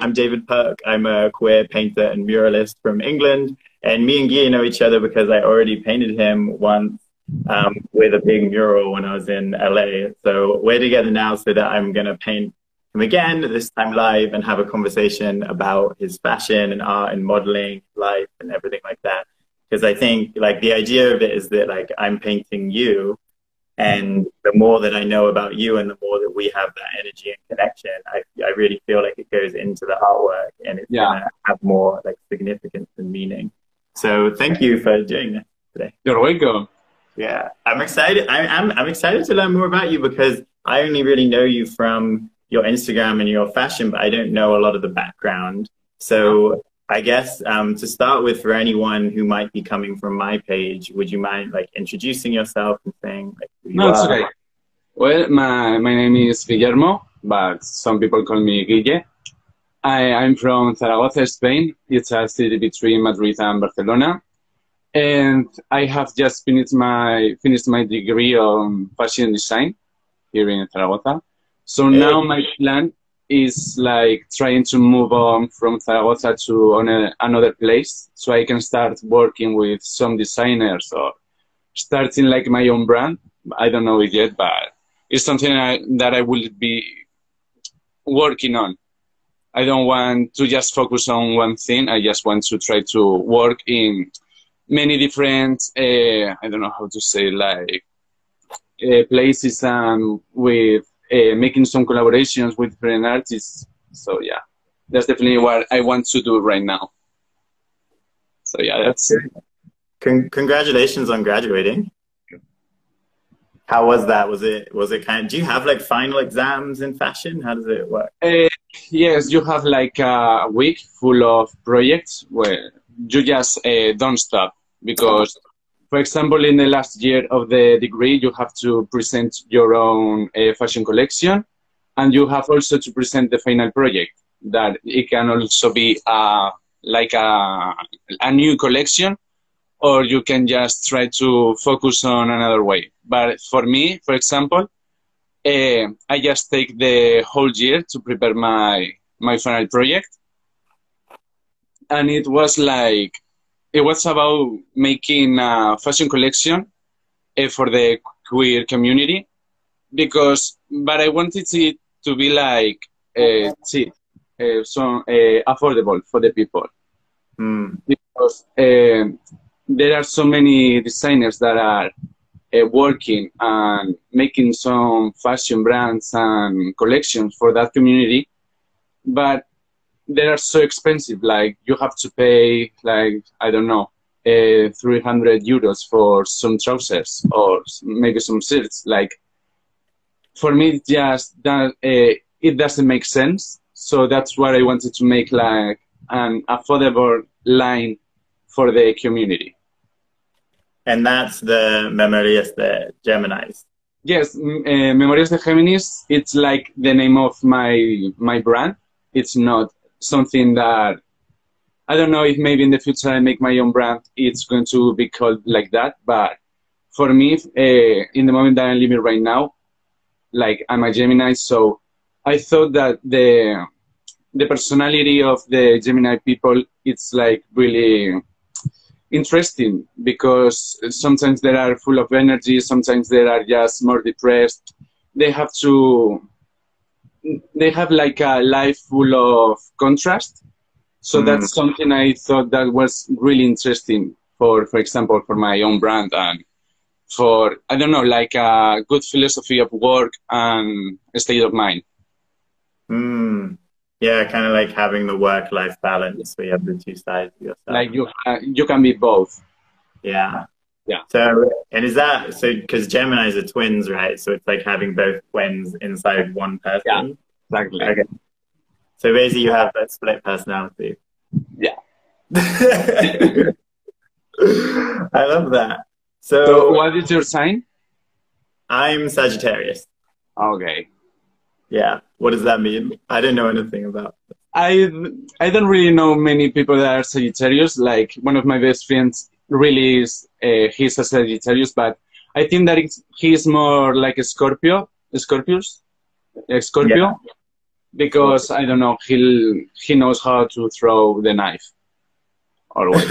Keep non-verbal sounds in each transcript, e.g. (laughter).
I'm David Perk. I'm a queer painter and muralist from England. And me and Guy know each other because I already painted him once um, with a big mural when I was in LA. So we're together now so that I'm going to paint him again, this time live, and have a conversation about his fashion and art and modeling, life, and everything like that. Because I think like the idea of it is that like I'm painting you and the more that I know about you and the more that we have that energy and connection, I, I really feel like it goes into the artwork and it's yeah. going to have more like significance and meaning. So thank you for doing this today. You're welcome. Yeah, I'm excited. I, I'm, I'm excited to learn more about you because I only really know you from your Instagram and your fashion, but I don't know a lot of the background. So I guess um, to start with, for anyone who might be coming from my page, would you mind like introducing yourself and saying like No, it's okay. Well, my my name is Guillermo, but some people call me Guille. I, I'm from Zaragoza, Spain. It's a city between Madrid and Barcelona, and I have just finished my finished my degree on fashion design here in Zaragoza. So now my plan is like trying to move on from Zaragoza to a, another place so I can start working with some designers or starting like my own brand. I don't know it yet, but it's something I, that I will be working on. I don't want to just focus on one thing. I just want to try to work in many different, uh, I don't know how to say, like uh, places and with uh, making some collaborations with different artists. So yeah, that's definitely what I want to do right now. So yeah, that's. Con- congratulations on graduating. How was that? Was it was it kind of? Do you have like final exams in fashion? How does it work? Uh, yes, you have like a week full of projects where you just uh, don't stop because for example, in the last year of the degree, you have to present your own uh, fashion collection, and you have also to present the final project. That it can also be uh, like a, a new collection, or you can just try to focus on another way. But for me, for example, uh, I just take the whole year to prepare my my final project, and it was like it was about making a fashion collection uh, for the queer community because but i wanted it to be like uh, cheap uh, so uh, affordable for the people mm. because uh, there are so many designers that are uh, working and making some fashion brands and collections for that community but they are so expensive. Like you have to pay like I don't know, uh, 300 euros for some trousers or maybe some shirts. Like for me, it just that uh, it doesn't make sense. So that's what I wanted to make like an affordable line for the community. And that's the Memorias de Geminis. Yes, uh, Memorias de Geminis. It's like the name of my my brand. It's not something that I don't know if maybe in the future I make my own brand, it's going to be called like that. But for me, uh, in the moment that I'm living right now, like I'm a Gemini, so I thought that the the personality of the Gemini people, it's like really interesting because sometimes they are full of energy, sometimes they are just more depressed. They have to they have like a life full of contrast. So mm. that's something I thought that was really interesting for, for example, for my own brand and for, I don't know, like a good philosophy of work and state of mind. Mm. Yeah, kind of like having the work-life balance where you have the two sides of yourself. Like you, uh, you can be both. Yeah. Yeah. So, and is that so? Because Gemini's are twins, right? So it's like having both twins inside one person. Exactly. Okay. So basically, you have a split personality. Yeah. (laughs) I love that. So, so, what is your sign? I'm Sagittarius. Okay. Yeah. What does that mean? I didn't know anything about. I I don't really know many people that are Sagittarius. Like one of my best friends really is uh, he's a Sagittarius, but I think that he's more like a Scorpio, Scorpius, Scorpio. Yeah. because I don't know he he knows how to throw the knife always. (laughs)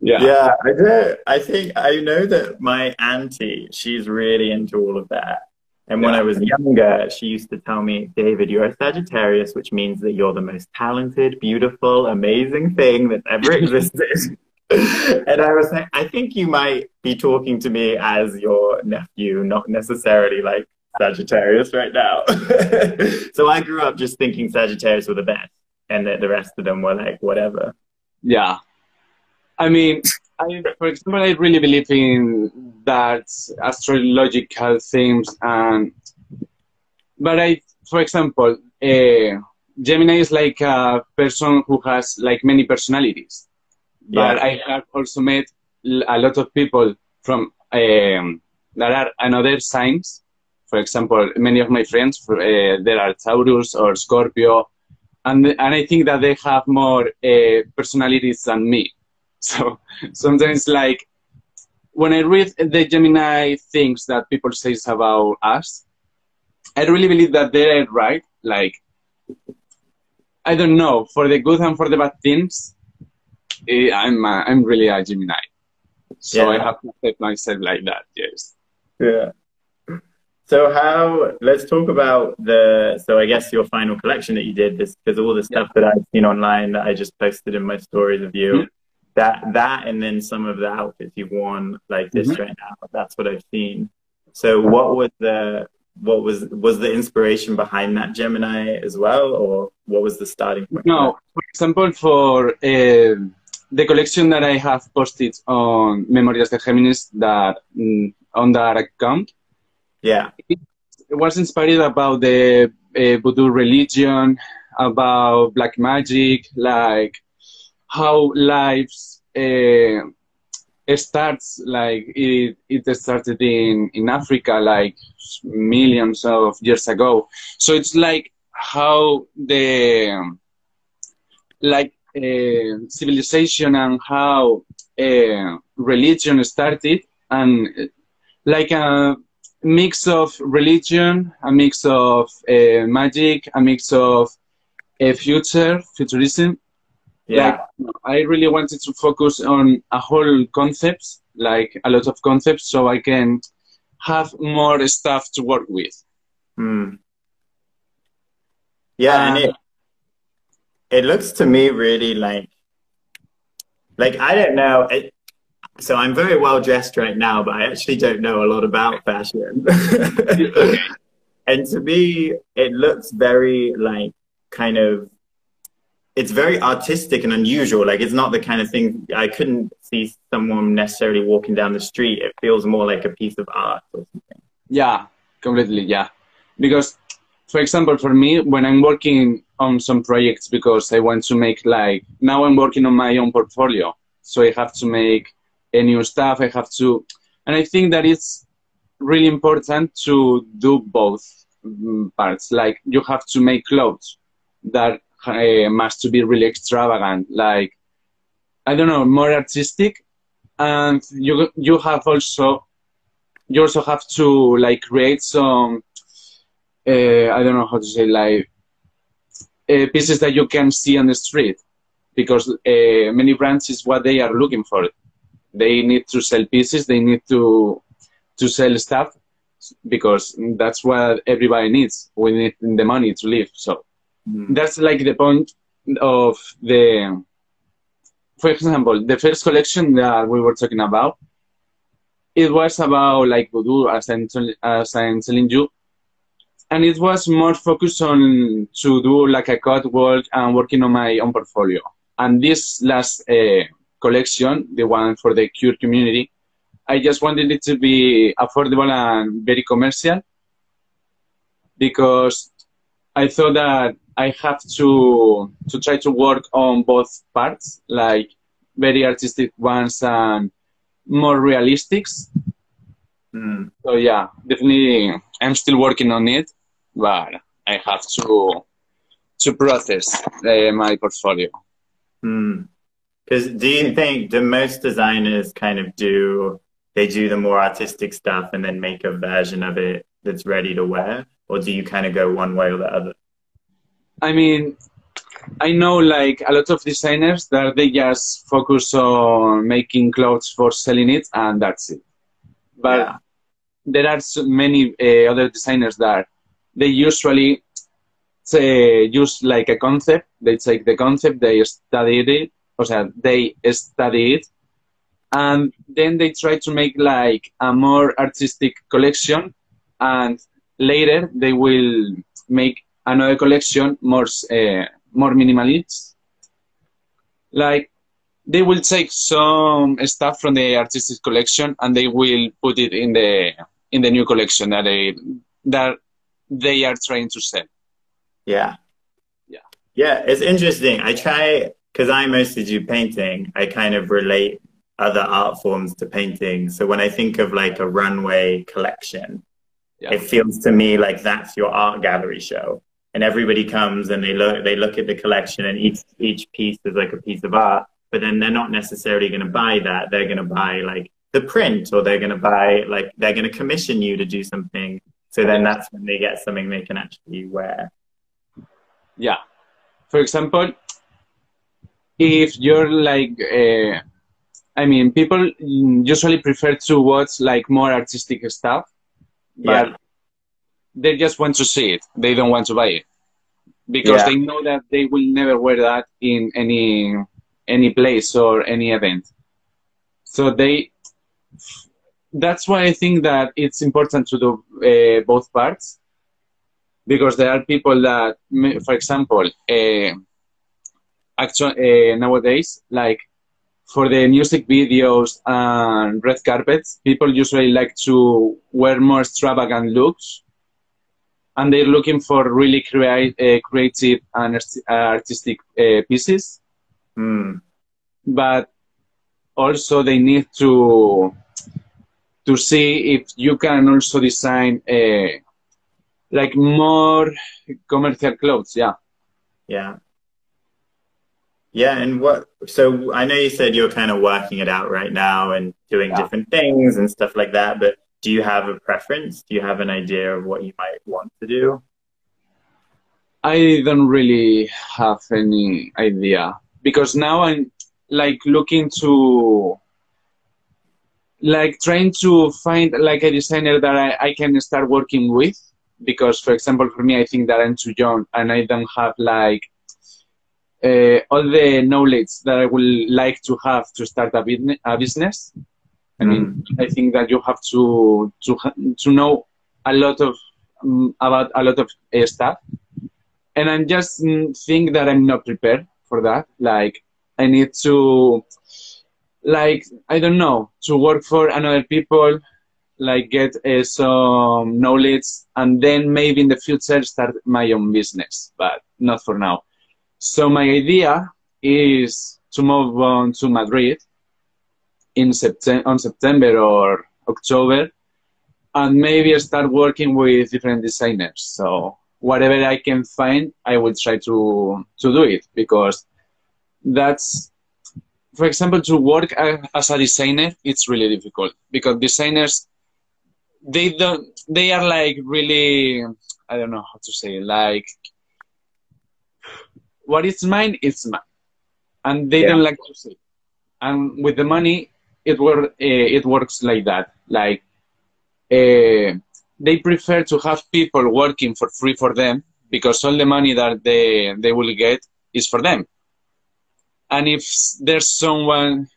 yeah, yeah. I do. I think I know that my auntie she's really into all of that. And when yeah. I was younger, she used to tell me, David, you're a Sagittarius, which means that you're the most talented, beautiful, amazing thing that's ever (laughs) existed. (laughs) and I was like, I think you might be talking to me as your nephew, not necessarily like Sagittarius right now. (laughs) so I grew up just thinking Sagittarius were the best, and that the rest of them were like whatever. Yeah, I mean, I, for example, I really believe in that astrological things, and but I, for example, uh, Gemini is like a person who has like many personalities. But. I have also met a lot of people from um, that are another signs. For example, many of my friends, uh, there are Taurus or Scorpio, and and I think that they have more uh, personalities than me. (laughs) So sometimes, like when I read the Gemini things that people say about us, I really believe that they're right. Like I don't know for the good and for the bad things. Eh, I'm uh, I'm really a Gemini, so yeah. I have to accept myself like that. Yes. Yeah. So how? Let's talk about the. So I guess your final collection that you did this because all the stuff yeah. that I've seen online that I just posted in my stories of you. Mm-hmm. That that and then some of the outfits you've worn like this mm-hmm. right now. That's what I've seen. So what was the what was was the inspiration behind that Gemini as well, or what was the starting point? No, for example, for uh, the collection that I have posted on Memorias de Géminis that mm, on that account, yeah, it, was inspired about the uh, voodoo religion, about black magic, like how lives uh, starts like it, it started in in Africa like millions of years ago. So it's like how the like uh, civilization and how uh, religion started and uh, like a mix of religion, a mix of uh, magic, a mix of a uh, future, futurism. Yeah. Like, I really wanted to focus on a whole concepts, like a lot of concepts, so I can have more stuff to work with. Hmm. Yeah, and it it looks to me really like like I don't know. It, so I'm very well dressed right now, but I actually don't know a lot about fashion. (laughs) and to me, it looks very like kind of it's very artistic and unusual. Like it's not the kind of thing I couldn't see someone necessarily walking down the street. It feels more like a piece of art or something. Yeah, completely. Yeah, because for example, for me, when I'm working on some projects because I want to make like now I'm working on my own portfolio, so I have to make a new stuff. I have to, and I think that it's really important to do both mm, parts. Like you have to make clothes that uh, must to be really extravagant, like I don't know, more artistic, and you you have also you also have to like create some uh, I don't know how to say like uh, pieces that you can see on the street because uh, many brands is what they are looking for. They need to sell pieces. They need to to sell stuff because that's what everybody needs. We need the money to live. So mm. that's like the point of the. For example, the first collection that we were talking about, it was about like voodoo, as I'm, as I'm telling you, and it was more focused on to do like a cut work and working on my own portfolio. And this last uh, collection, the one for the Cure community, I just wanted it to be affordable and very commercial because I thought that I have to to try to work on both parts, like very artistic ones and more realistics. Mm. So yeah, definitely, I'm still working on it, but I have to to process uh, my portfolio. Because mm. do you think do most designers kind of do they do the more artistic stuff and then make a version of it that's ready to wear, or do you kind of go one way or the other? I mean, I know like a lot of designers that they just focus on making clothes for selling it and that's it. But yeah. There are so many uh, other designers that they usually say, use like a concept. They take the concept, they study it, or sea, they study it, and then they try to make like a more artistic collection, and later they will make another collection more uh, more minimalist. Like they will take some stuff from the artistic collection and they will put it in the in the new collection that they that they are trying to sell. Yeah. Yeah. Yeah, it's interesting. I try because I mostly do painting. I kind of relate other art forms to painting. So when I think of like a runway collection, yeah. it feels to me like that's your art gallery show and everybody comes and they look they look at the collection and each each piece is like a piece of art but then they're not necessarily going to buy that they're going to buy like the print or they're going to buy like they're going to commission you to do something so then that's when they get something they can actually wear yeah for example if you're like uh, i mean people usually prefer to watch like more artistic stuff but yeah they just want to see it. They don't want to buy it because yeah. they know that they will never wear that in any any place or any event. So they. That's why I think that it's important to do uh, both parts because there are people that, for example, uh, actually uh, nowadays, like for the music videos and red carpets, people usually like to wear more extravagant looks and they're looking for really create, uh, creative and artistic uh, pieces. Mm. But also they need to to see if you can also design uh, like more commercial clothes. Yeah. Yeah. Yeah, and what? So I know you said you're kind of working it out right now and doing yeah. different things and stuff like that. But do you have a preference? Do you have an idea of what you might want to do? I don't really have any idea because now I'm like looking to like trying to find like a designer that I, I can start working with because for example for me I think that I'm too young and I don't have like uh, all the knowledge that I would like to have to start a, a business I mean, mm. I think that you have to to to know a lot of um, about a lot of uh, stuff, and I just mm, think that I'm not prepared for that. Like, I need to, like, I don't know, to work for another people, like get uh, some knowledge, and then maybe in the future start my own business, but not for now. So my idea is to move on to Madrid in September, on September or October, and maybe start working with different designers. So whatever I can find, I will try to to do it because that's, for example, to work as a designer, it's really difficult because designers they don't they are like really I don't know how to say like what is mine is mine and they yeah. don't like to say and with the money it work uh, it works like that. Like uh, they prefer to have people working for free for them because all the money that they they will get is for them. And if there's someone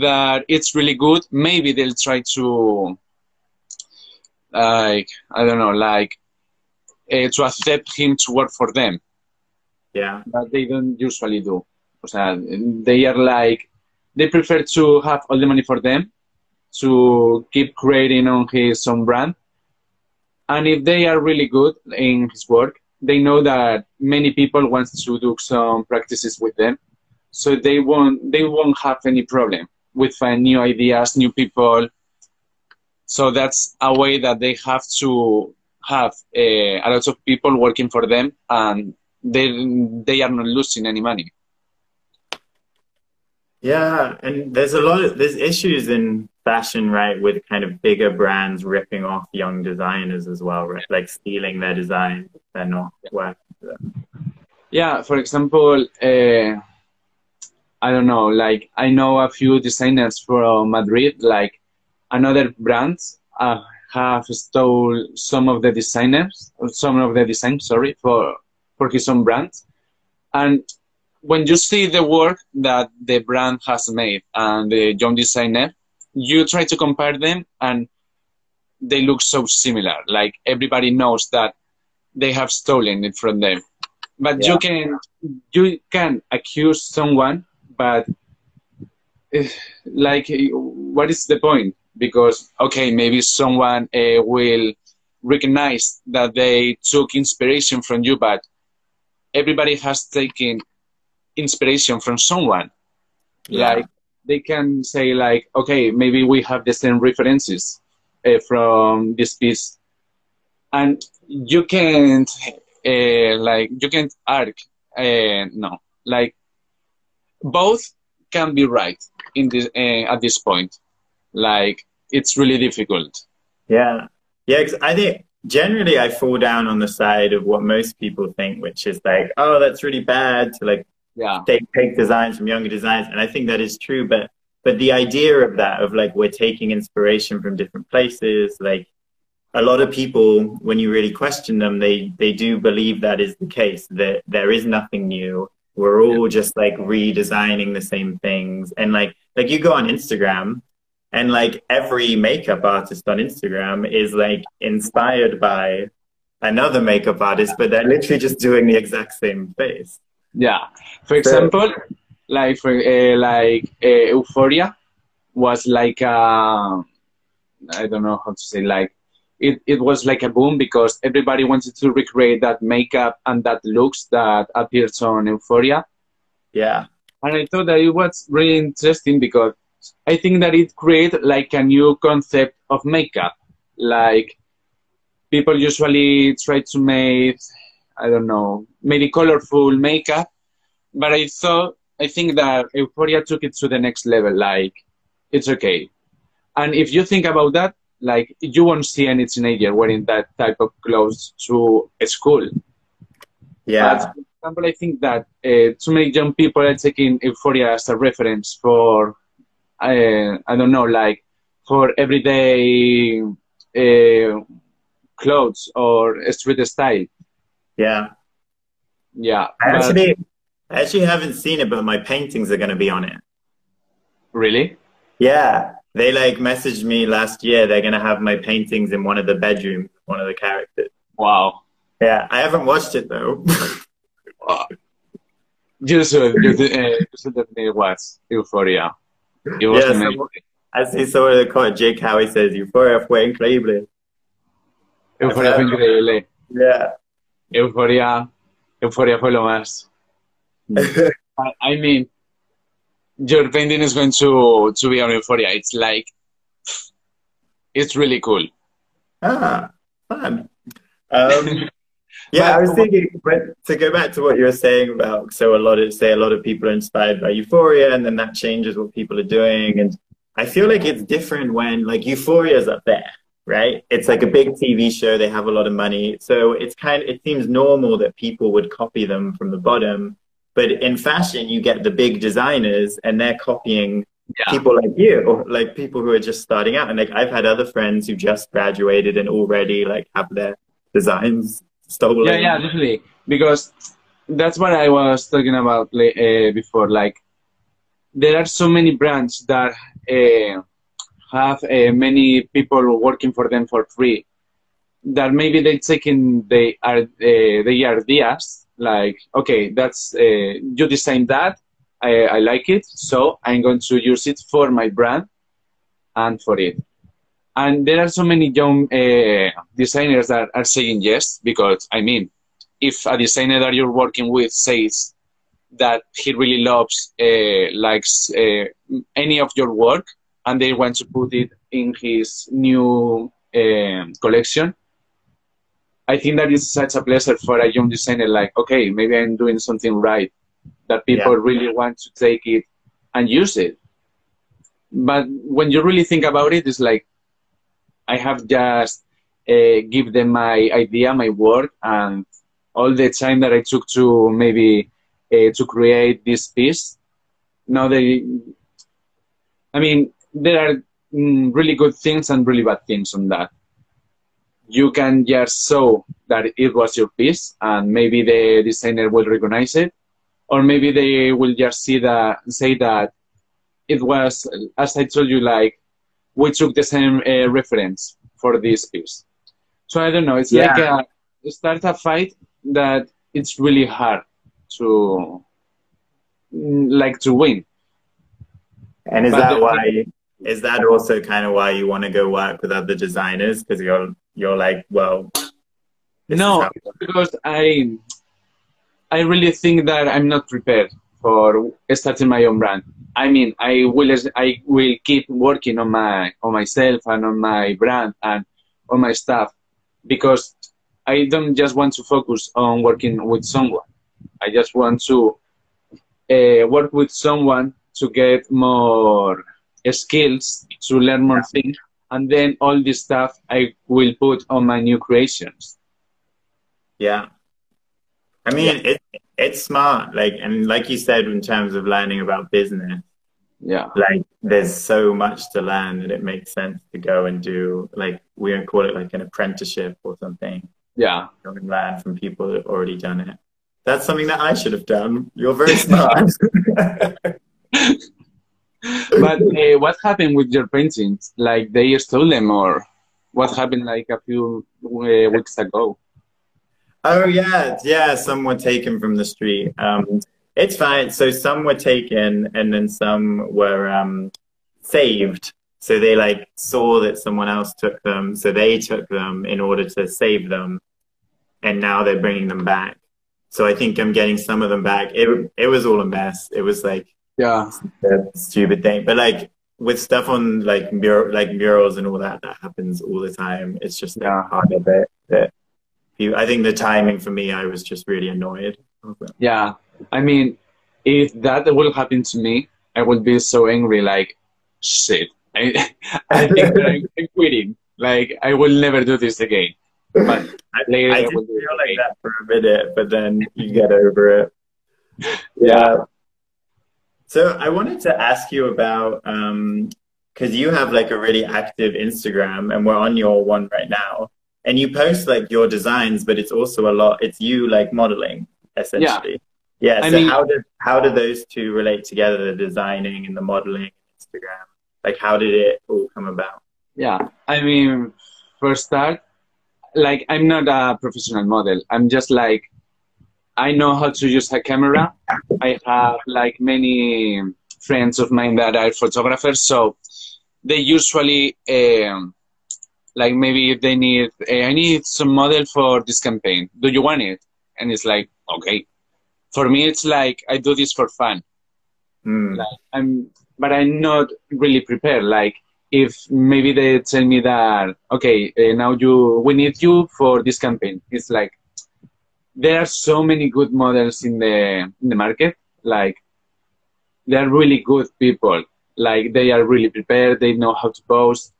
that it's really good, maybe they'll try to like I don't know, like uh, to accept him to work for them. Yeah, but they don't usually do. O sea, they are like they prefer to have all the money for them to keep creating on his own brand. And if they are really good in his work, they know that many people want to do some practices with them. So they won't they won't have any problem with finding new ideas, new people. So that's a way that they have to have uh, a lot of people working for them and they they are not losing any money. Yeah, and there's a lot of there's issues in fashion, right, with kind of bigger brands ripping off young designers as well, right? Like stealing their design. They're not working for. Yeah, for example, uh, I don't know, like I know a few designers from Madrid, like another brands uh, have stole some of the designers, some of the design, sorry, for for his own brand. And when you see the work that the brand has made and the young designer, you try to compare them and they look so similar. Like everybody knows that they have stolen it from them. But yeah. you can you can accuse someone, but like what is the point? Because okay, maybe someone uh, will recognize that they took inspiration from you, but everybody has taken inspiration from someone. Yeah. Like they can say like, okay, maybe we have the same references uh, from this piece, and you can't uh, like you can't argue. Uh, no, like both can be right in this uh, at this point. Like it's really difficult. Yeah, yeah. I think generally I fall down on the side of what most people think, which is like, oh, that's really bad to like yeah. take take designs from younger designs, and I think that is true. But but the idea of that of like we're taking inspiration from different places, like a lot of people, when you really question them, they they do believe that is the case that there is nothing new. We're all just like redesigning the same things, and like like you go on Instagram and like every makeup artist on Instagram is like inspired by another makeup artist, but they're literally just doing the exact same face. Yeah. For example, so, like for uh, like uh, Euphoria was like uh, I don't know how to say like it, it was like a boom because everybody wanted to recreate that makeup and that looks that appears on Euphoria. Yeah. And I thought that it was really interesting because I think that it created like a new concept of makeup. Like people usually try to make, I don't know, maybe colorful makeup, but I thought, I think that Euphoria took it to the next level. Like, it's okay. And if you think about that, like, you won't see any teenager wearing that type of clothes to a school. Yeah. But, for example, I think that uh, too many young people are taking Euphoria as a reference for uh, I don't know, like for everyday uh, clothes or street style. Yeah. Yeah. I actually, I actually haven't seen it, but my paintings are going to be on it. Really? Yeah. They like messaged me last year. They're going to have my paintings in one of the bedrooms, one of the characters. Wow. Yeah. I haven't watched it though. (laughs) wow. You should, you, uh, you should definitely watch Euphoria. Yes, así sobre el Jake Howie says, Euphoria fue increíble. Euphoria fue increíble. Yeah. Euphoria, Euphoria fue lo más. (laughs) I mean, your painting is going to to be on Euphoria. It's like, it's really cool. Ah, fun. Um, (laughs) yeah, I was thinking, but to go back to what you were saying about, so a lot of say a lot of people are inspired by Euphoria, and then that changes what people are doing, and I feel like it's different when like Euphoria is up there, right? It's like a big TV show; they have a lot of money, so it's kind of it seems normal that people would copy them from the bottom. But in fashion, you get the big designers, and they're copying yeah. people like you, like people who are just starting out. And like I've had other friends who just graduated and already like have their designs stolen. Yeah, yeah, definitely. Because that's what I was talking about uh, before. Like, there are so many brands that uh, have uh, many people working for them for free. That maybe they're taking they are uh, their ideas. Like, okay, that's uh, you designed that. I, I like it, so I'm going to use it for my brand and for it. And there are so many young uh, designers that are saying yes, because I mean, if a designer that you're working with says that he really loves, uh, likes uh, any of your work, and they want to put it in his new um, collection, I think that is such a pleasure for a young designer. Like, okay, maybe I'm doing something right. That people yeah. really want to take it and use it. but when you really think about it, it's like I have just uh, give them my idea, my work, and all the time that I took to maybe uh, to create this piece. Now they, I mean, there are mm, really good things and really bad things on that. You can just show that it was your piece, and maybe the designer will recognize it, or maybe they will just see that say that it was, as I told you, like we took the same uh, reference for this piece. So I don't know. It's yeah. like a start a fight that it's really hard to mm, like to win. And is but that why? Is that also kind of why you want to go work with other designers? Because you're you're like, well, no, because I I really think that I'm not prepared for starting my own brand. I mean, I will I will keep working on my on myself and on my brand and on my stuff because I don't just want to focus on working with someone. I just want to uh, work with someone to get more skills, to learn more things, and then all this stuff I will put on my new creations. Yeah. I mean, yeah. it, it's smart. Like, and like you said, in terms of learning about business, yeah, like there's so much to learn that it makes sense to go and do, like, we don't call it like an apprenticeship or something. Yeah. Go and learn from people that have already done it. That's something that I should have done. You're very (laughs) smart. (laughs) but uh, what happened with your paintings? Like they stole them, or what happened like a few uh, weeks ago? Oh yeah, yeah. Some were taken from the street. Um, it's fine. So some were taken, and then some were um, saved. So they like saw that someone else took them, so they took them in order to save them, and now they're bringing them back. So I think I'm getting some of them back. It it was all a mess. It was like yeah, stupid thing. But like with stuff on like mur- like murals and all that, that happens all the time. It's just like yeah. part of it that I think the timing for me, I was just really annoyed. Yeah, I mean, if that will happen to me, I would be so angry. Like, shit, (laughs) I, I think I'm, I'm quitting. Like, I will never do this again. But (laughs) later, I, I feel like again. that for a minute, but then you get over it. Yeah. So I wanted to ask you about because um, you have like a really active Instagram, and we're on your one right now and you post like your designs, but it's also a lot. It's you like modeling essentially. Yeah. yeah so mean, how did how did those two relate together? The designing and the modeling, Instagram. Like how did it all come about? Yeah, I mean, for start, like I'm not a professional model. I'm just like I know how to use a camera. I have like many friends of mine that are photographers, so they usually. Um, like maybe they need hey, i need some model for this campaign do you want it and it's like okay for me it's like i do this for fun mm. like, i'm but i'm not really prepared like if maybe they tell me that okay uh, now you we need you for this campaign it's like there are so many good models in the in the market like they're really good people like they are really prepared they know how to post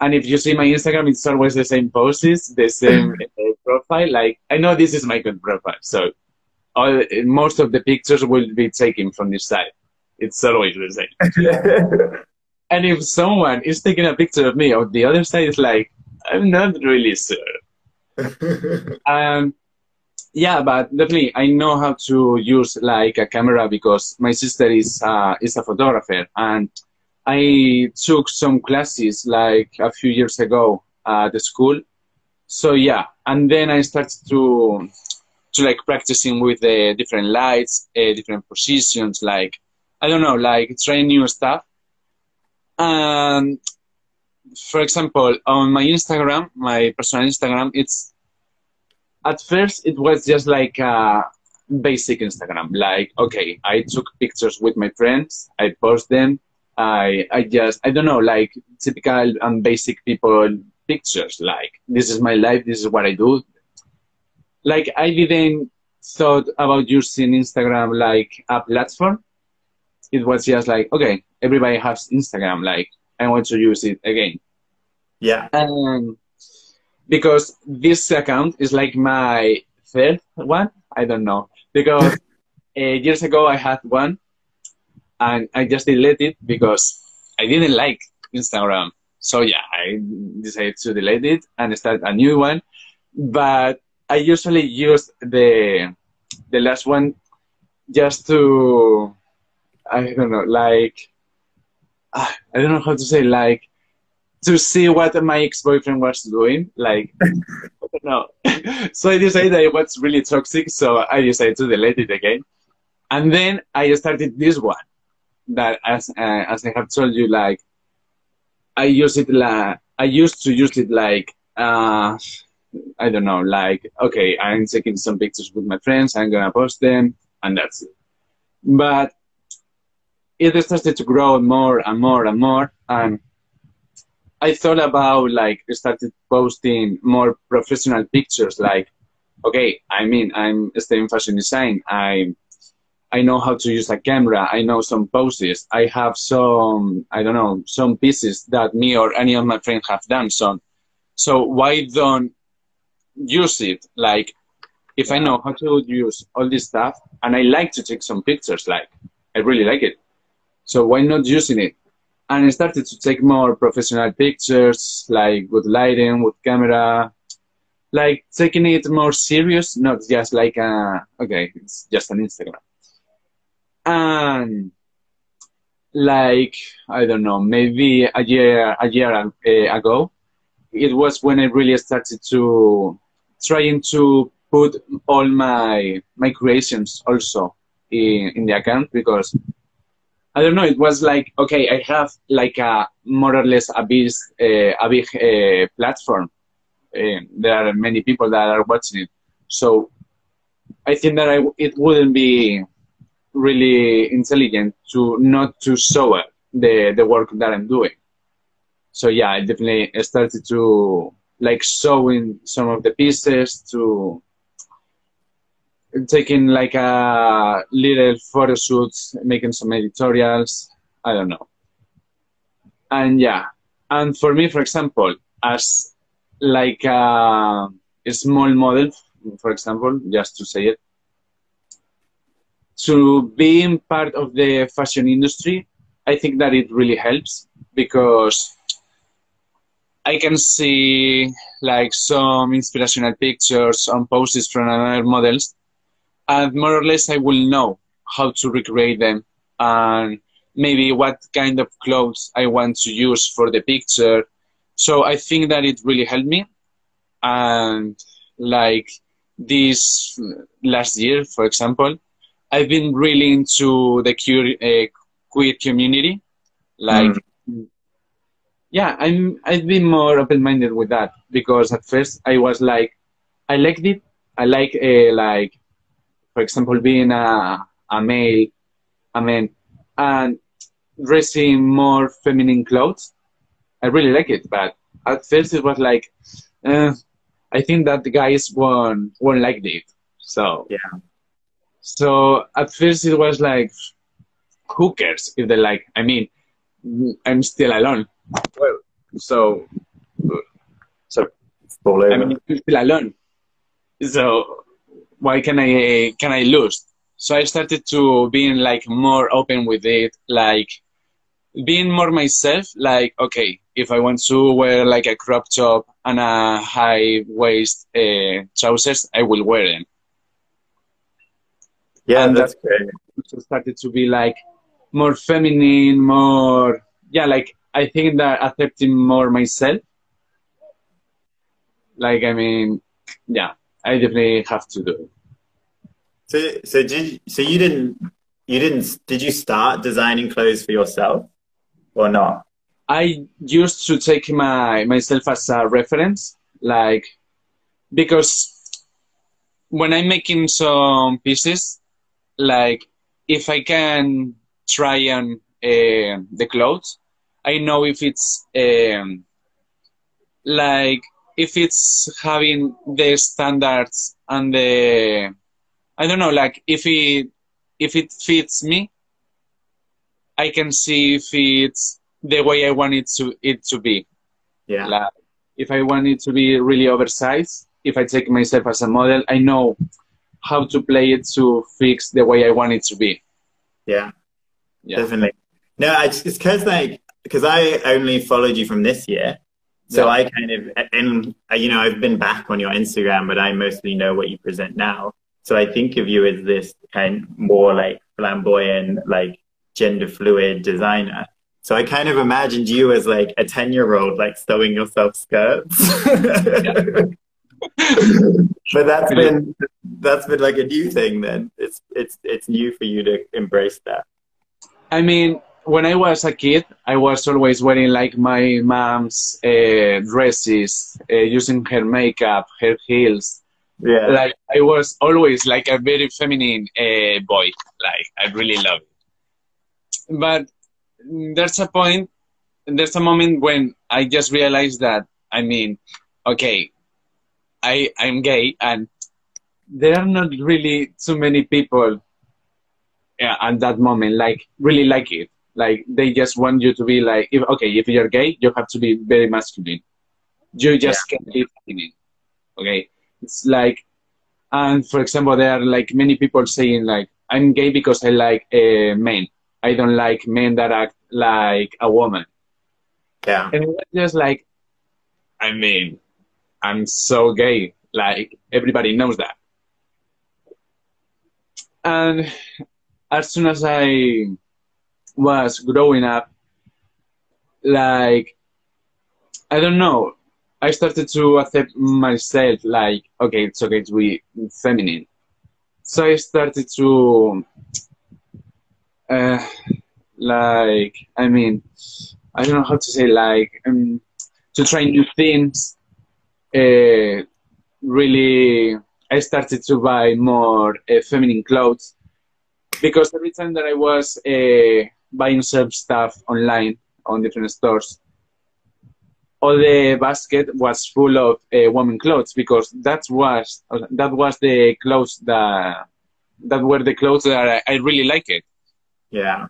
and if you see my Instagram, it's always the same poses, the same (laughs) uh, profile. Like I know this is my good profile, so all, most of the pictures will be taken from this side. It's always the same. (laughs) and if someone is taking a picture of me on the other side, it's like I'm not really sure. (laughs) um, yeah, but definitely I know how to use like a camera because my sister is uh, is a photographer and I took some classes like a few years ago at the school. So yeah, and then I started to to like practicing with the different lights, uh, different positions, like I don't know, like trying new stuff. And for example, on my Instagram, my personal Instagram, it's at first it was just like a basic Instagram. Like, okay, I took pictures with my friends, I post them, I I just I don't know like typical and basic people pictures like this is my life this is what I do like I didn't thought about using Instagram like a platform it was just like okay everybody has Instagram. Like I want to use it again. Yeah. And because this account is like my third one. I don't know because (laughs) uh, years ago I had one, and I just deleted it because I didn't like Instagram. So yeah, I decided to delete it and start a new one. But I usually use the the last one just to I don't know, like I don't know how to say, like to see what my ex-boyfriend was doing. Like (laughs) I don't know. (laughs) so I decided that it was really toxic, so I decided to delete it again. And then I started this one that, as uh, as I have told you, like I use it like I used to use it like uh, I don't know, like okay, I'm taking some pictures with my friends, I'm gonna post them, and that's it. But it started to grow more and more and more, and I thought about like started posting more professional pictures. Like, okay, I mean, I'm studying fashion design. I I know how to use a camera. I know some poses. I have some, I don't know, some pieces that me or any of my friends have done. So, so why don't use it? Like, if I know how to use all this stuff and I like to take some pictures, like, I really like it. So why not using it? And I started to take more professional pictures, like with lighting, with camera, like taking it more serious, not just like, a, okay, it's just an Instagram. And like I don't know, maybe a year a year uh, ago, it was when I really started to trying to put all my my creations also in, in the account because I don't know. It was like okay, I have like a more or less a big uh, a big uh, platform. Uh, there are many people that are watching it, so I think that I, it wouldn't be really intelligent to not to show the the work that I'm doing. So yeah, I definitely started to like showing some of the pieces to taking like a little photo shoots, making some editorials. I don't know. And yeah, and for me, for example, as like a, small model, for example, just to say it, to being part of the fashion industry, I think that it really helps because I can see like some inspirational pictures on poses from other models, and more or less I will know how to recreate them and maybe what kind of clothes I want to use for the picture. So I think that it really helped me. And like this last year, for example, I've been really into the queer, uh, queer community. Like, mm. yeah, I'm, I've been more open-minded with that because at first I was like, I liked it. I like, uh, like, for example, being a, a male, a man, and dressing more feminine clothes. I really like it, but at first it was like, uh, I think that the guys won't, won't like it. So, yeah so at first it was like, who cares if they like? I mean, I'm still alone. Well, so, so I mean, I'm still alone. So why can I can I lose? So I started to being like more open with it, like being more myself. Like okay, if I want to wear like a crop top and a high waist uh, trousers, I will wear them yeah, and that's great. started to be like more feminine, more yeah, like I think that accepting more myself. Like I mean, yeah, I definitely have to do. So, so did so you didn't you didn't did you start designing clothes for yourself or not? I used to take my myself as a reference, like because when I'm making some pieces, like if I can try on uh, the clothes, I know if it's um, like if it's having the standards and the I don't know, like if it if it fits me, I can see if it's the way I want it to it to be. Yeah. Like, if I want it to be really oversized, if I take myself as a model, I know how to play it to fix the way I want it to be. Yeah. Yeah. Definitely. No, it's because like because I only followed you from this year, so yeah. I kind of and you know I've been back on your Instagram, but I mostly know what you present now. So I think of you as this kind more like flamboyant, like gender fluid designer. So I kind of imagined you as like a 10 year old, like sewing yourself skirts. but that's been, that's been like a new thing then. It's, it's, it's new for you to embrace that. I mean, when I was a kid, I was always wearing like my mom's uh, dresses, uh, using her makeup, her heels. Yeah. Like I was always like a very feminine uh, boy. Like I really love it. But there's a point, there's a moment when I just realized that, I mean, okay, I, I'm gay and there are not really too many people yeah, at that moment, like really like it. Like they just want you to be like, if, okay, if you're gay, you have to be very masculine. You just yeah. can't be feminine. Okay, it's like, and for example, there are like many people saying like, I'm gay because I like uh, men. I don't like men that act like a woman. Yeah. And it was just like, I mean, I'm so gay. Like, everybody knows that. And as soon as I was growing up, like, I don't know, I started to accept myself like, okay, it's okay to be feminine. So I started to uh, like I mean, I don't know how to say like um, to try new things. Uh, really, I started to buy more uh, feminine clothes because every time that I was uh, buying some stuff online on different stores, all the basket was full of uh, women clothes because that was that was the clothes that that were the clothes that I, I really liked. Yeah.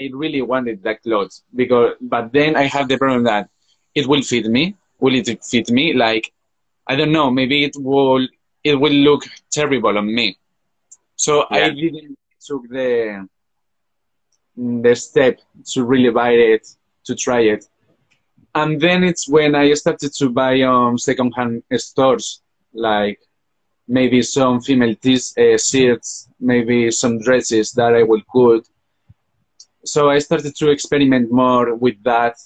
I really wanted that clothes because, but then I have the problem that it will fit me. Will it fit me? Like, I don't know. Maybe it will. It will look terrible on me. So yeah. I didn't took the the step to really buy it, to try it, and then it's when I started to buy um secondhand stores, like maybe some female t- uh, shirts, maybe some dresses that I will cut so I started to experiment more with that,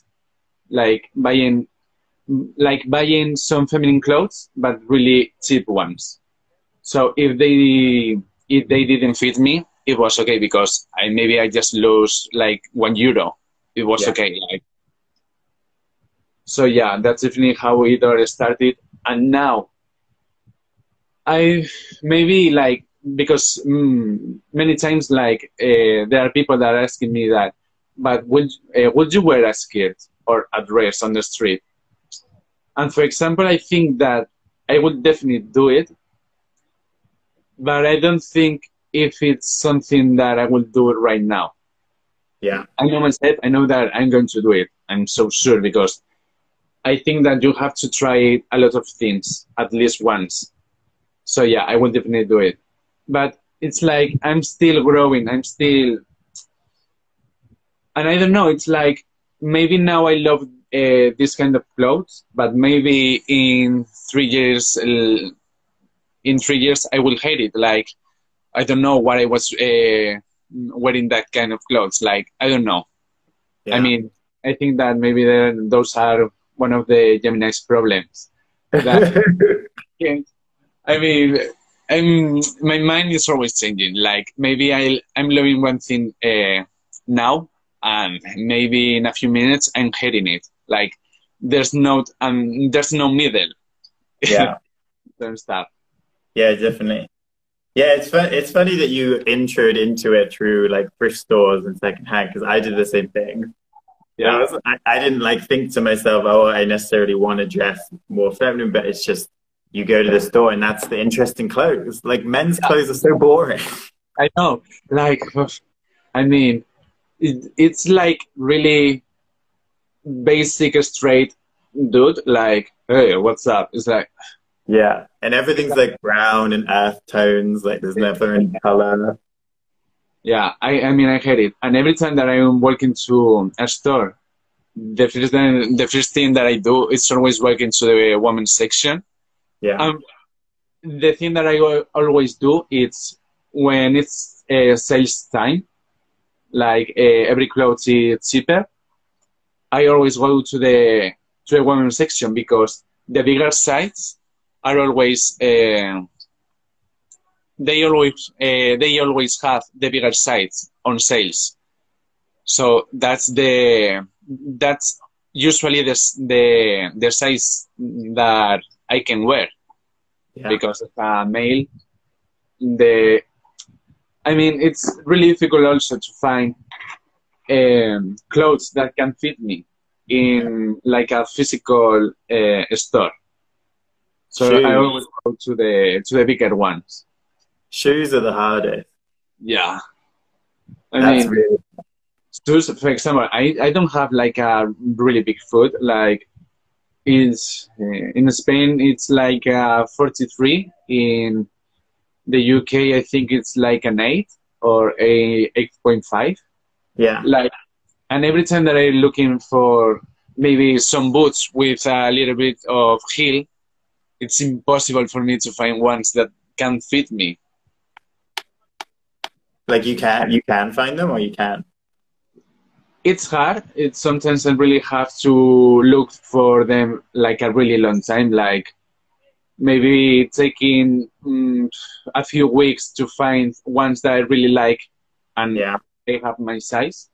like buying, like buying some feminine clothes, but really cheap ones. So if they if they didn't fit me, it was okay because I maybe I just lose like one euro. It was yeah. okay. Like so, yeah, that's definitely how it all started. And now, I maybe like because mm, many times like uh, there are people that are asking me that but would uh, would you wear a skirt or a dress on the street and for example i think that i would definitely do it but i don't think if it's something that i will do it right now yeah i know myself i know that i'm going to do it i'm so sure because i think that you have to try a lot of things at least once so yeah i will definitely do it but it's like I'm still growing. I'm still, and I don't know. It's like maybe now I love uh, this kind of clothes, but maybe in three years, in three years I will hate it. Like I don't know what I was uh, wearing that kind of clothes. Like I don't know. Yeah. I mean, I think that maybe those are one of the Gemini's problems. That, (laughs) I mean, I'm my mind is always changing. Like maybe I I'm loving one thing uh, now, and maybe in a few minutes I'm hating it. Like there's no um there's no middle. Yeah. (laughs) Don't stop. Yeah, definitely. Yeah, it's fun. It's funny that you introed into it through like thrift stores and secondhand because I did the same thing. Yeah, I, was, I, I didn't like think to myself, oh, I necessarily want to dress more feminine, but it's just you go to the store and that's the interesting clothes. Like men's clothes are so boring. I know. Like, I mean, it, it's like really basic straight dude like hey what's up it's like yeah. And everything's like brown and earth tones like there's never any color. Yeah i i mean i hate it. And every time that i'm walking to a store the first thing, the first thing that i do is always walk into the women's section. Yeah. Um the thing that i always do is when it's uh, sales time like uh, every clothes is cheaper I always go to the to the women's section because the bigger sites are always uh, they always uh, they always have the bigger sites on sales. So that's the that's usually the the the size that I can wear yeah. because as a male the I mean it's really difficult also to find um, clothes that can fit me in like a physical uh, store. So Shoes. I always go to the to the bigger ones. Shoes are the hardest. Yeah, I That's mean, really... shoes. For example, I I don't have like a really big foot. Like is uh, in Spain, it's like a 43. In the UK, I think it's like an eight or a 8.5. Yeah. Like, and every time that I'm looking for maybe some boots with a little bit of heel, it's impossible for me to find ones that can fit me. Like you can, you can find them, or you can. It's hard. It's sometimes I really have to look for them like a really long time, like maybe taking mm, a few weeks to find ones that I really like and yeah they have my size.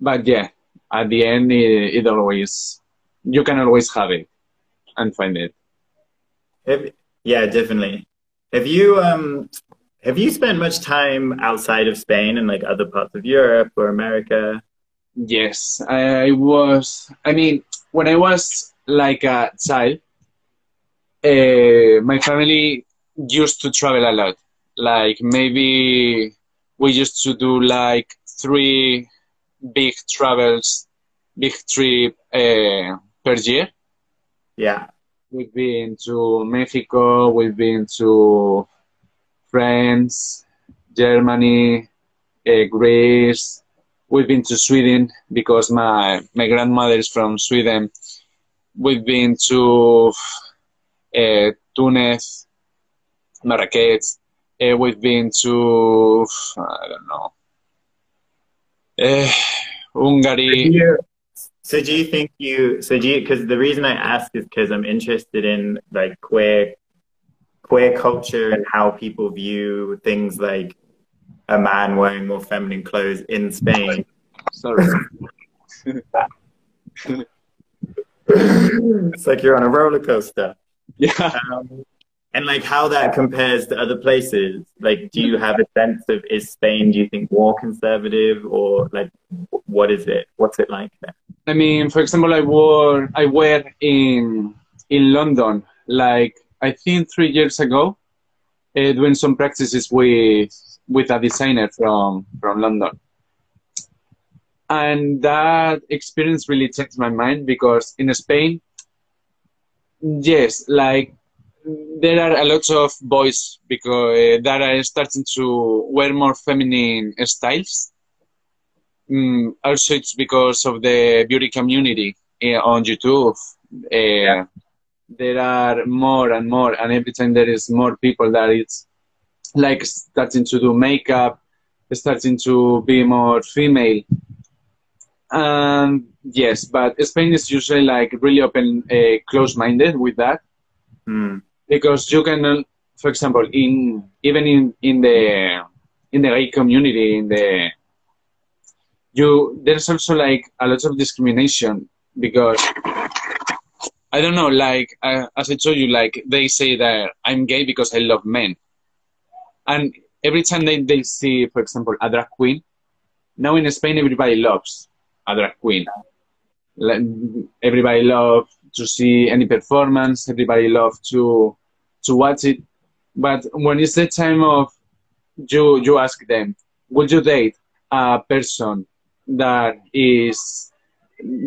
But yeah, at the end, it, it always you can always have it and find it. Have, yeah, definitely. Have you um have you spent much time outside of Spain and like other parts of Europe or America? Yes, I was. I mean, when I was like a child, uh, my family used to travel a lot. Like maybe we used to do like three big travels, big trip uh, per year. Yeah. We've been to Mexico, we've been to France, Germany, uh, Greece. We've been to Sweden because my, my grandmother is from Sweden. We've been to uh, Tunis, Marrakech, uh, we've been to I don't know Hungary. So do you think you? So do you? Because the reason I ask is because I'm interested in like queer queer culture and how people view things like a man wearing more feminine clothes in Spain. Sorry. (laughs) (laughs) it's like you're on a roller coaster. Yeah. Um, and like how that compares to other places. Like, do you have a sense of is Spain? Do you think more conservative, or like what is it? What's it like there? I mean, for example, I wore I wear in in London like I think three years ago, uh, doing some practices with with a designer from from London. And that experience really changed my mind because in Spain, yes, like there are a lot of boys because uh, that are starting to wear more feminine styles. Mm, also, it's because of the beauty community uh, on YouTube. Uh, yeah. There are more and more, and every time there is more people that it's like starting to do makeup, starting to be more female. And yes, but Spain is usually like really open, uh, close-minded with that. Mm because you can, for example, in even in in the in the gay community, in the you there's also like a lot of discrimination because I don't know, like uh, as I told you, like they say that I'm gay because I love men, and every time they, they see, for example, a drag queen, now in Spain everybody loves a drag queen. Like, everybody loves to see any performance. Everybody love to to watch it. But when it's the time of you, you ask them, would you date a person that is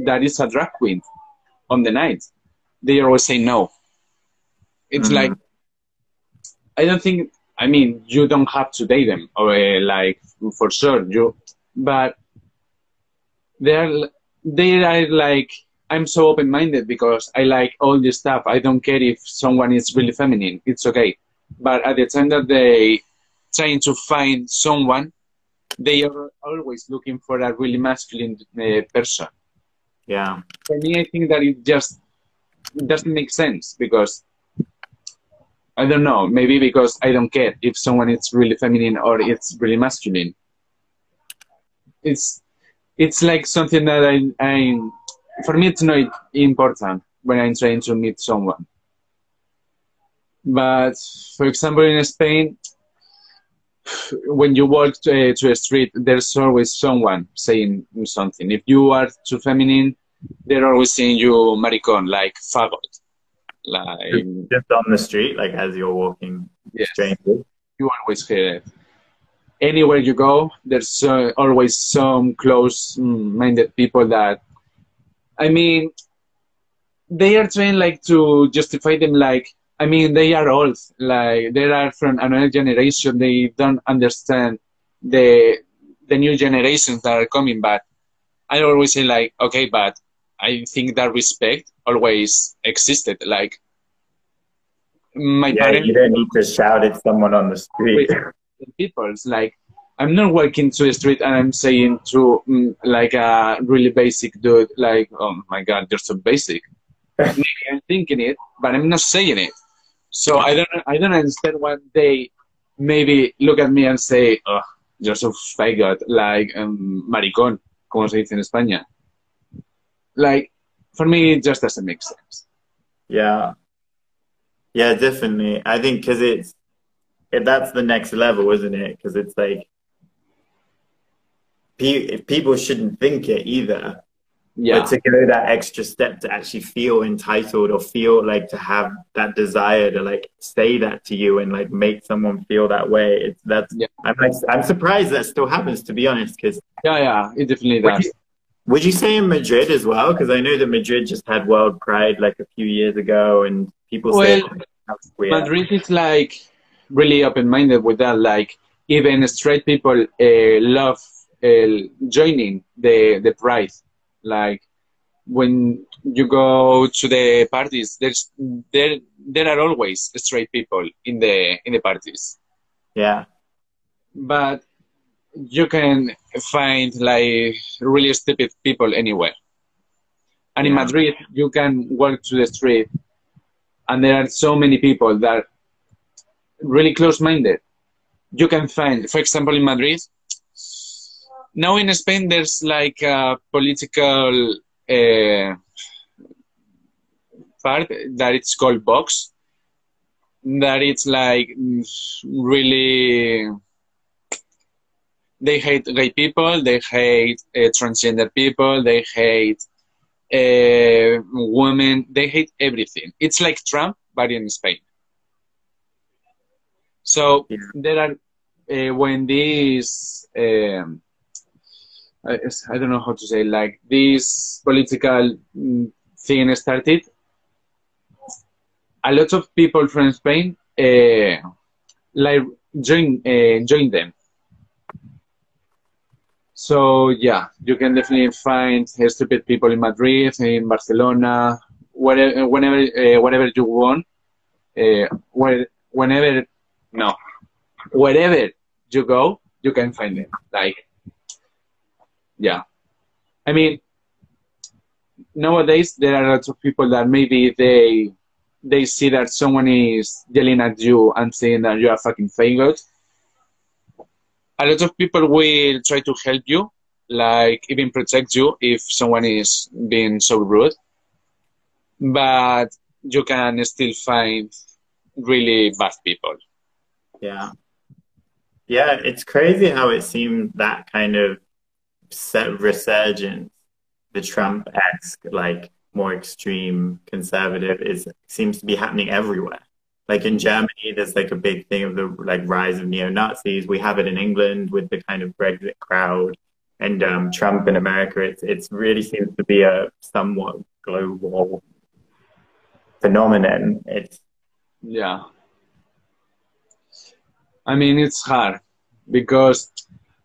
that is a drag queen on the night, they always say no. It's mm-hmm. like I don't think. I mean, you don't have to date them, or uh, like for sure you, but they're they are like I'm so open minded because I like all this stuff. I don't care if someone is really feminine; it's okay. But at the time that they trying to find someone, they are always looking for a really masculine uh, person. Yeah. For me, I think that it just doesn't make sense because I don't know. Maybe because I don't care if someone is really feminine or it's really masculine. It's it's like something that I, I for me it's not important when I'm trying to meet someone. But for example, in Spain, when you walk to, uh, to a street, there's always someone saying something. If you are too feminine, they're always saying you maricon, like fagot. Like just on the street, like as you're walking, yes. strangers. You always hear it. Anywhere you go, there's uh, always some close-minded people that, I mean, they are trying like to justify them like I mean, they are old. Like they are from another generation. They don't understand the the new generations that are coming. But I always say like, okay, but I think that respect always existed. Like my yeah, parents. You don't need to shout at someone on the street. People, like I'm not walking to the street and I'm saying to mm, like a really basic dude, like, oh my god, you're so basic. (laughs) Maybe I'm thinking it, but I'm not saying it. So I don't I don't understand when they maybe look at me and say, oh, you're so faggot, like um, maricón, como se dice en España. Like, for me, it just doesn't make sense. Yeah. Yeah, definitely. I think because it's, it, that's the next level, isn't it? Because it's like, pe- people shouldn't think it either yeah. But to go that extra step to actually feel entitled or feel like to have that desire to like say that to you and like make someone feel that way. It's that's yeah. I'm like I'm surprised that still happens to be honest. Because yeah, yeah, it definitely does. Would you, would you say in Madrid as well? Because I know that Madrid just had World Pride like a few years ago, and people well, say Madrid is like really open-minded with that. Like even straight people uh, love uh, joining the the pride like when you go to the parties, there's there there are always straight people in the in the parties. Yeah. But you can find like really stupid people anywhere. And yeah. in Madrid, you can walk to the street, and there are so many people that are really close-minded. You can find, for example, in Madrid, now in Spain there's like a political uh, part that it's called Vox. That it's like really they hate gay people, they hate uh, transgender people, they hate uh, women, they hate everything. It's like Trump, but in Spain. So yeah. there are uh, when these um, I, I don't know how to say, like this political mm, thing started, a lot of people from Spain uh, like join uh, join them. So yeah, you can definitely find stupid people in Madrid, in Barcelona, wherever, whenever, uh, wherever you want, uh, where, whenever, no, wherever you go, you can find them. Like yeah. I mean, nowadays there are lots of people that maybe they they see that someone is yelling at you and saying that you are fucking faggot. A lot of people will try to help you, like even protect you if someone is being so rude. But you can still find really bad people. Yeah. Yeah, it's crazy how it seems that kind of resurgence, the Trump-esque, like more extreme conservative, is seems to be happening everywhere. Like in Germany, there's like a big thing of the like rise of neo Nazis. We have it in England with the kind of Brexit crowd. and um, Trump in America, it's it's really seems to be a somewhat global phenomenon. It's yeah. I mean, it's hard because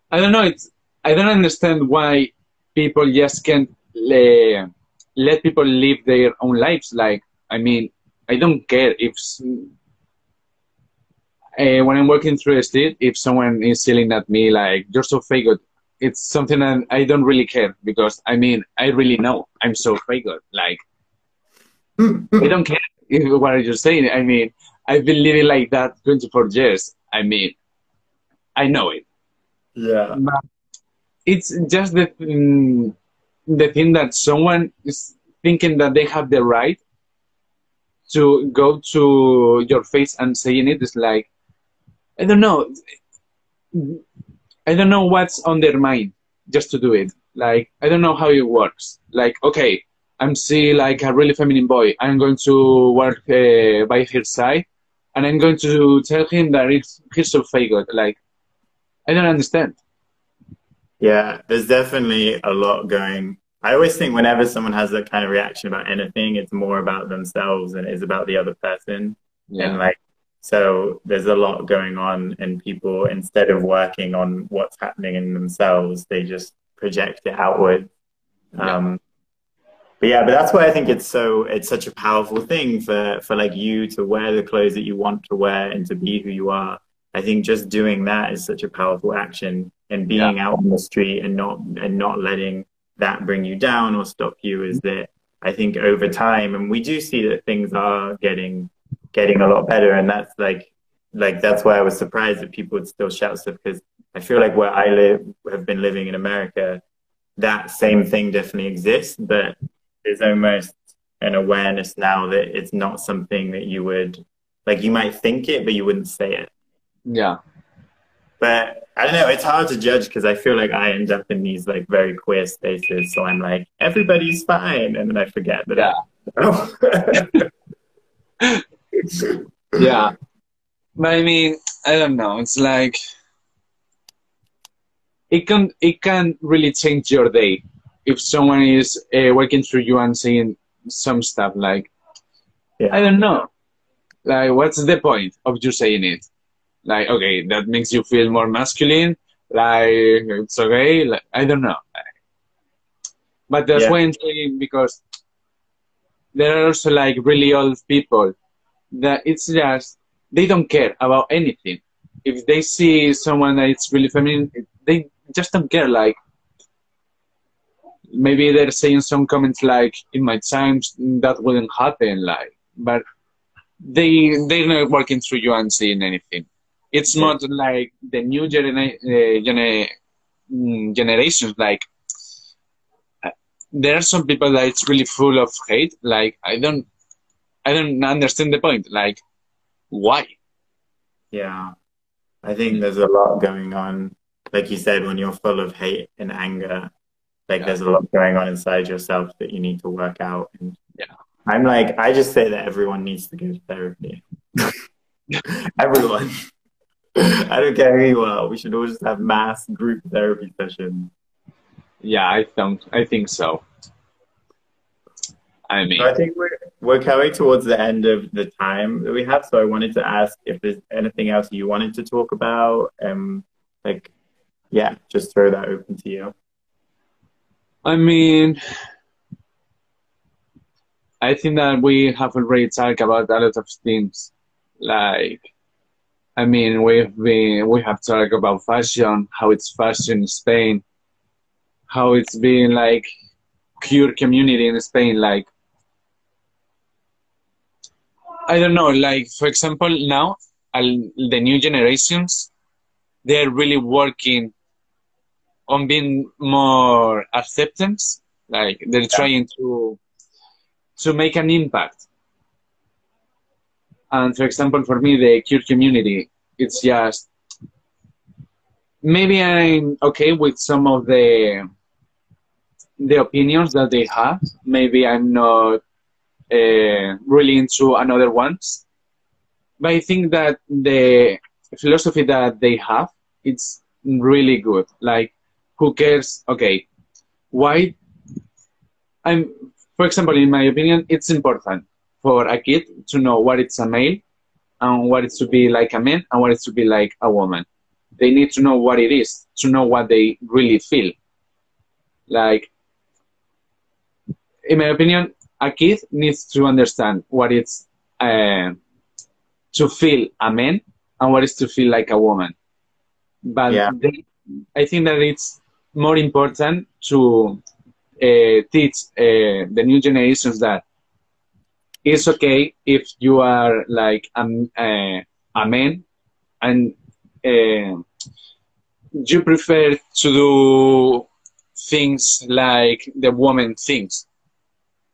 I don't know. It's I don't understand why people just can't uh, let people live their own lives. Like, I mean, I don't care if uh, when I'm walking through the street, if someone is yelling at me like "you're so fake," it's something that I don't really care because I mean, I really know I'm so fake. Like, I don't care what are you saying. I mean, I've been living like that 24 years. I mean, I know it. Yeah. But it's just the mm, the thing that someone is thinking that they have the right to go to your face and saying it is like I don't know. I don't know what's on their mind just to do it. Like I don't know how it works. Like okay, I'm see like a really feminine boy. I'm going to work uh, by his side, and I'm going to tell him that it's he's so fake. Like I don't understand. Yeah, there's definitely a lot going. I always think whenever someone has that kind of reaction about anything, it's more about themselves and it's about the other person. Yeah. And like, so there's a lot going on, and people instead of working on what's happening in themselves, they just project it outward. Yeah. Um, but yeah, but that's why I think it's so it's such a powerful thing for for like you to wear the clothes that you want to wear and to be who you are. I think just doing that is such a powerful action and being yeah. out on the street and not and not letting that bring you down or stop you is that I think over time and we do see that things are getting getting a lot better and that's like like that's why I was surprised that people would still shout stuff because I feel like where I live have been living in America that same thing definitely exists but there's almost an awareness now that it's not something that you would like you might think it but you wouldn't say it yeah. But I don't know, it's hard to judge because I feel like I end up in these like very queer spaces. So I'm like, everybody's fine. And then I forget that. Yeah. (laughs) Yeah. But I mean, I don't know. It's like, it can, it can really change your day if someone is uh, working through you and saying some stuff like, yeah. I don't know. Like, what's the point of you saying it? Like okay that makes you feel more masculine? Like it's okay? Like, i don't know. But that's yeah. why i'm saying because there are also like really old people that it's just they don't care about anything. If they see someone that's really feminine they just don't care. Like maybe they're saying some comments like in my times that wouldn't happen like but they they're not working through you and seeing anything it's not like the new genera- uh, gener- mm, generations like uh, there are some people that it's really full of hate like i don't i don't understand the point like why? Yeah. I think there's a lot going on like you said when you're full of hate and anger like yeah. there's a lot going on inside yourself that you need to work out and yeah. I'm like i just say that everyone needs to go to therapy. (laughs) Everyone I don't care who you are. We should all just have mass group therapy sessions. Yeah, I think I think so. I mean, so I think we're we're coming towards the end of the time that we have. So I wanted to ask if there's anything else you wanted to talk about. Um, like, yeah, just throw that open to you. I mean, I think that we have already talked about a lot of things, like I mean, we've been we have talked about fashion, how it's fashion in Spain, how it's been like queer community in Spain. Like, I don't know. Like, for example, now the new generations, they're really working on being more acceptance. Like, they're yeah. trying to to make an impact and for example, for me, the queer community, it's just maybe I'm okay with some of the the opinions that they have. Maybe I'm not uh, really into another ones, but I think that the philosophy that they have it's really good. Like who cares? Okay, why? I'm, for example, in my opinion, it's important for a kid to know what it's a male and what it's to be like a man and what it's to be like a woman. They need to know what it is, to know what they really feel. Like, in my opinion, a kid needs to understand what it's uh, to feel a man and what is to feel like a woman. But Yeah. they, I think that it's more important to uh, teach uh, the new generations that it's okay if you are like a, uh, a man and uh, you prefer to do things like the woman thinks.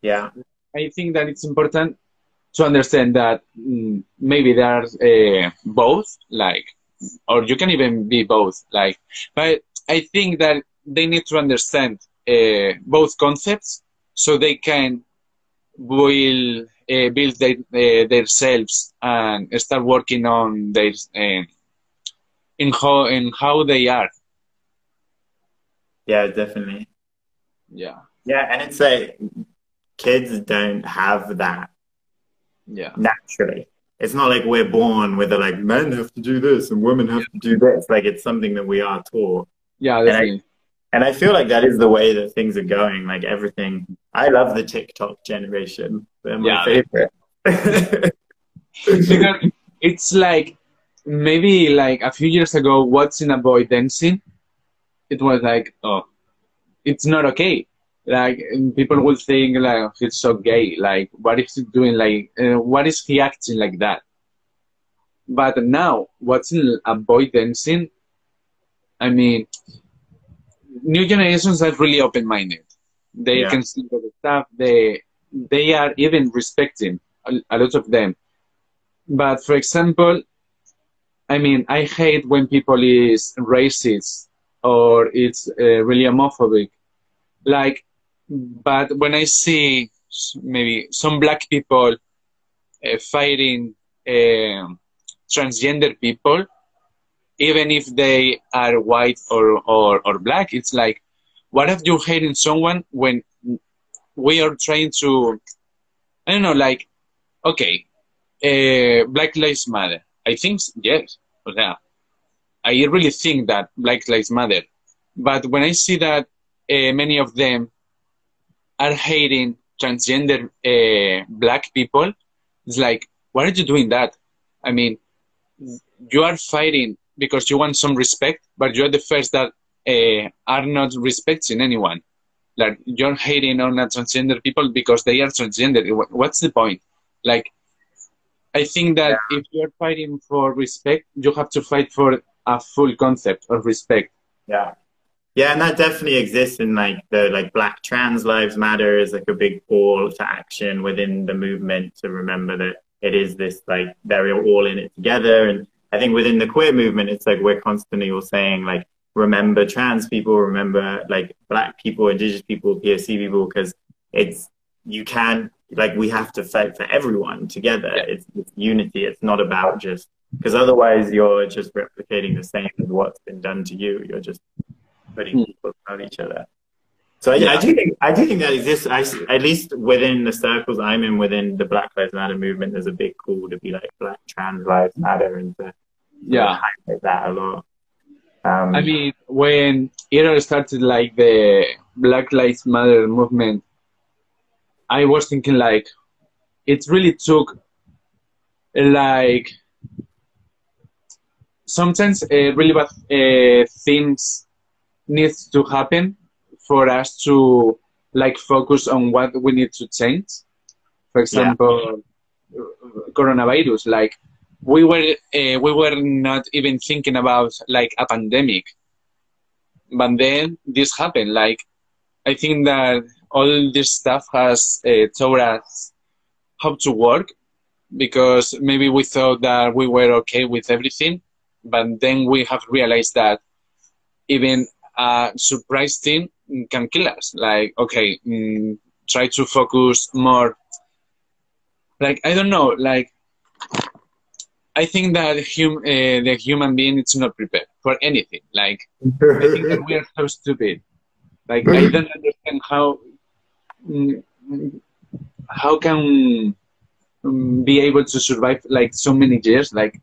Yeah. I think that it's important to understand that mm, maybe there are uh, both, like, or you can even be both, like, but I think that they need to understand uh, both concepts so they can will uh, build their, uh, themselves and start working on their uh, in how in how they are. Yeah, definitely. Yeah, Yeah, and it's like kids don't have that yeah, naturally. It's not like we're born with the like men have to do this and women have to do this. Like it's something that we are taught. yeah. Definitely. And I feel like that is the way that things are going. Like everything. I love the TikTok generation. They're my Yeah. favorite. (laughs) because it's like maybe like a few years ago watching a boy dancing it was like oh it's not okay like people will think like oh, he's so gay like what is he doing like uh, what is he acting like that but now watching a boy dancing i mean new generations are really open-minded they Yeah. can see the stuff they they are even respecting a, a lot of them but for example, I mean, I hate when people is racist or it's uh, really homophobic. Like, but when I see maybe some black people uh, fighting um transgender people, even if they are white or, or, or black, it's like, what if you're hating someone when we are trying to, I don't know, like, okay, uh, Black Lives Matter. I think yes. Sea, I really think that Black Lives Matter. But when I see that uh, many of them are hating transgender uh, black people, it's like, why are you doing that? I mean, you are fighting because you want some respect, but you're the first that uh, are not respecting anyone. Like you're hating on a transgender people because they are transgender. What's the point? Like, I think that if you're fighting for respect, you have to fight for a full concept of respect. Yeah. Yeah, and that definitely exists in like the like Black Trans Lives Matter is like a big call to action within the movement to remember that it is this like they're all in it together. And I think within the queer movement, it's like we're constantly all saying like remember trans people, remember like black people, indigenous people, POC people, because it's you can't like we have to fight for everyone together. Yeah. It's, it's unity. It's not about just because otherwise you're just replicating the same as what's been done to you. You're just putting Hmm. people around each other. So I, Yeah. I do think I do think that exists. I, at least within the circles I'm in, within the Black Lives Matter movement, there's a big call to be like Black Trans Lives Matter and to Yeah. highlight that a lot. Um, I mean, when it all started like the Black Lives Matter movement, I was thinking like it really took like sometimes uh, really bad uh, things needs to happen for us to like focus on what we need to change. For example, uh, coronavirus. Like we were uh, we were not even thinking about like a pandemic, but then this happened. Like I think that all this stuff has uh, taught us how to work because maybe we thought that we were okay with everything, but then we have realized that even a surprise thing can kill us. Like, okay, mm, try to focus more. Like, I don't know, like, I think that hum, uh, the human being is not prepared for anything. Like I think that we are so stupid. Like I don't understand how mm, how can um, be able to survive like so many years. Like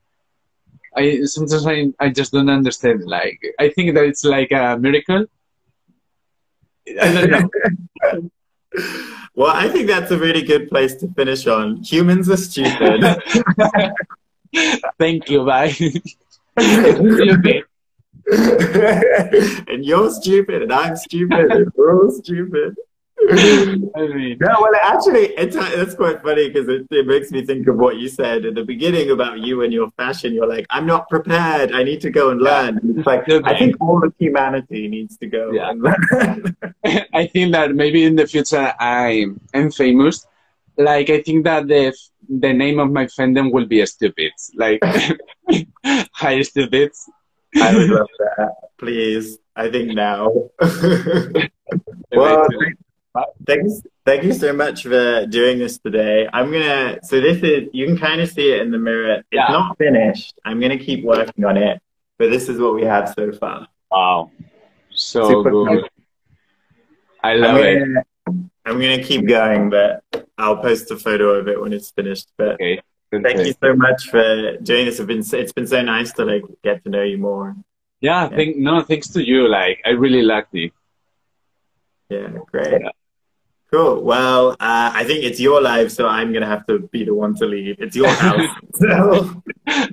I sometimes I, I just don't understand. Like I think that it's like a miracle. I don't know. (laughs) well, I think that's a really good place to finish on. Humans are stupid. (laughs) Thank you. Bye. (laughs) and you're stupid, and I'm stupid, and we're all stupid. I mean, no, well, actually, it's that's quite funny because it, it makes me think of what you said in the beginning about you and your fashion. You're like, I'm not prepared. I need to go and learn. And it's like I think all of humanity needs to go yeah. and learn. (laughs) I think that maybe in the future I am famous. Like I think that the the name of my fandom will be stupid. Like (laughs) hi stupids. I would love that. Please. I think now. (laughs) well, thanks thank you so much for doing this today i'm gonna so this is you can kind of see it in the mirror it's yeah. not finished i'm gonna keep working on it but this is what we have so far wow so Super good i love I'm it gonna, i'm gonna keep going but i'll post a photo of it when it's finished but okay. thank you so much for doing this it's been it's been so nice to like get to know you more yeah, yeah. Thank, no thanks to you like i really liked it yeah great yeah. Cool. Well, uh, I think it's your life, so I'm gonna have to be the one to leave. It's your house. (laughs) so.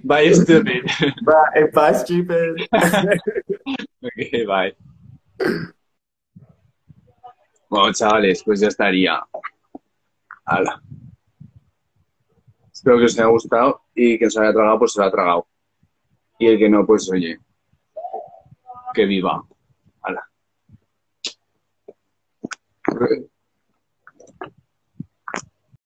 Bye, stupid. (laughs) Bye, bye, stupid. (laughs) ok, bye. Bueno, chavales, pues ya estaría. Hala. Espero que os haya gustado y que os haya tragado, pues se lo ha tragado. Y el que no, pues oye, que viva. Hala.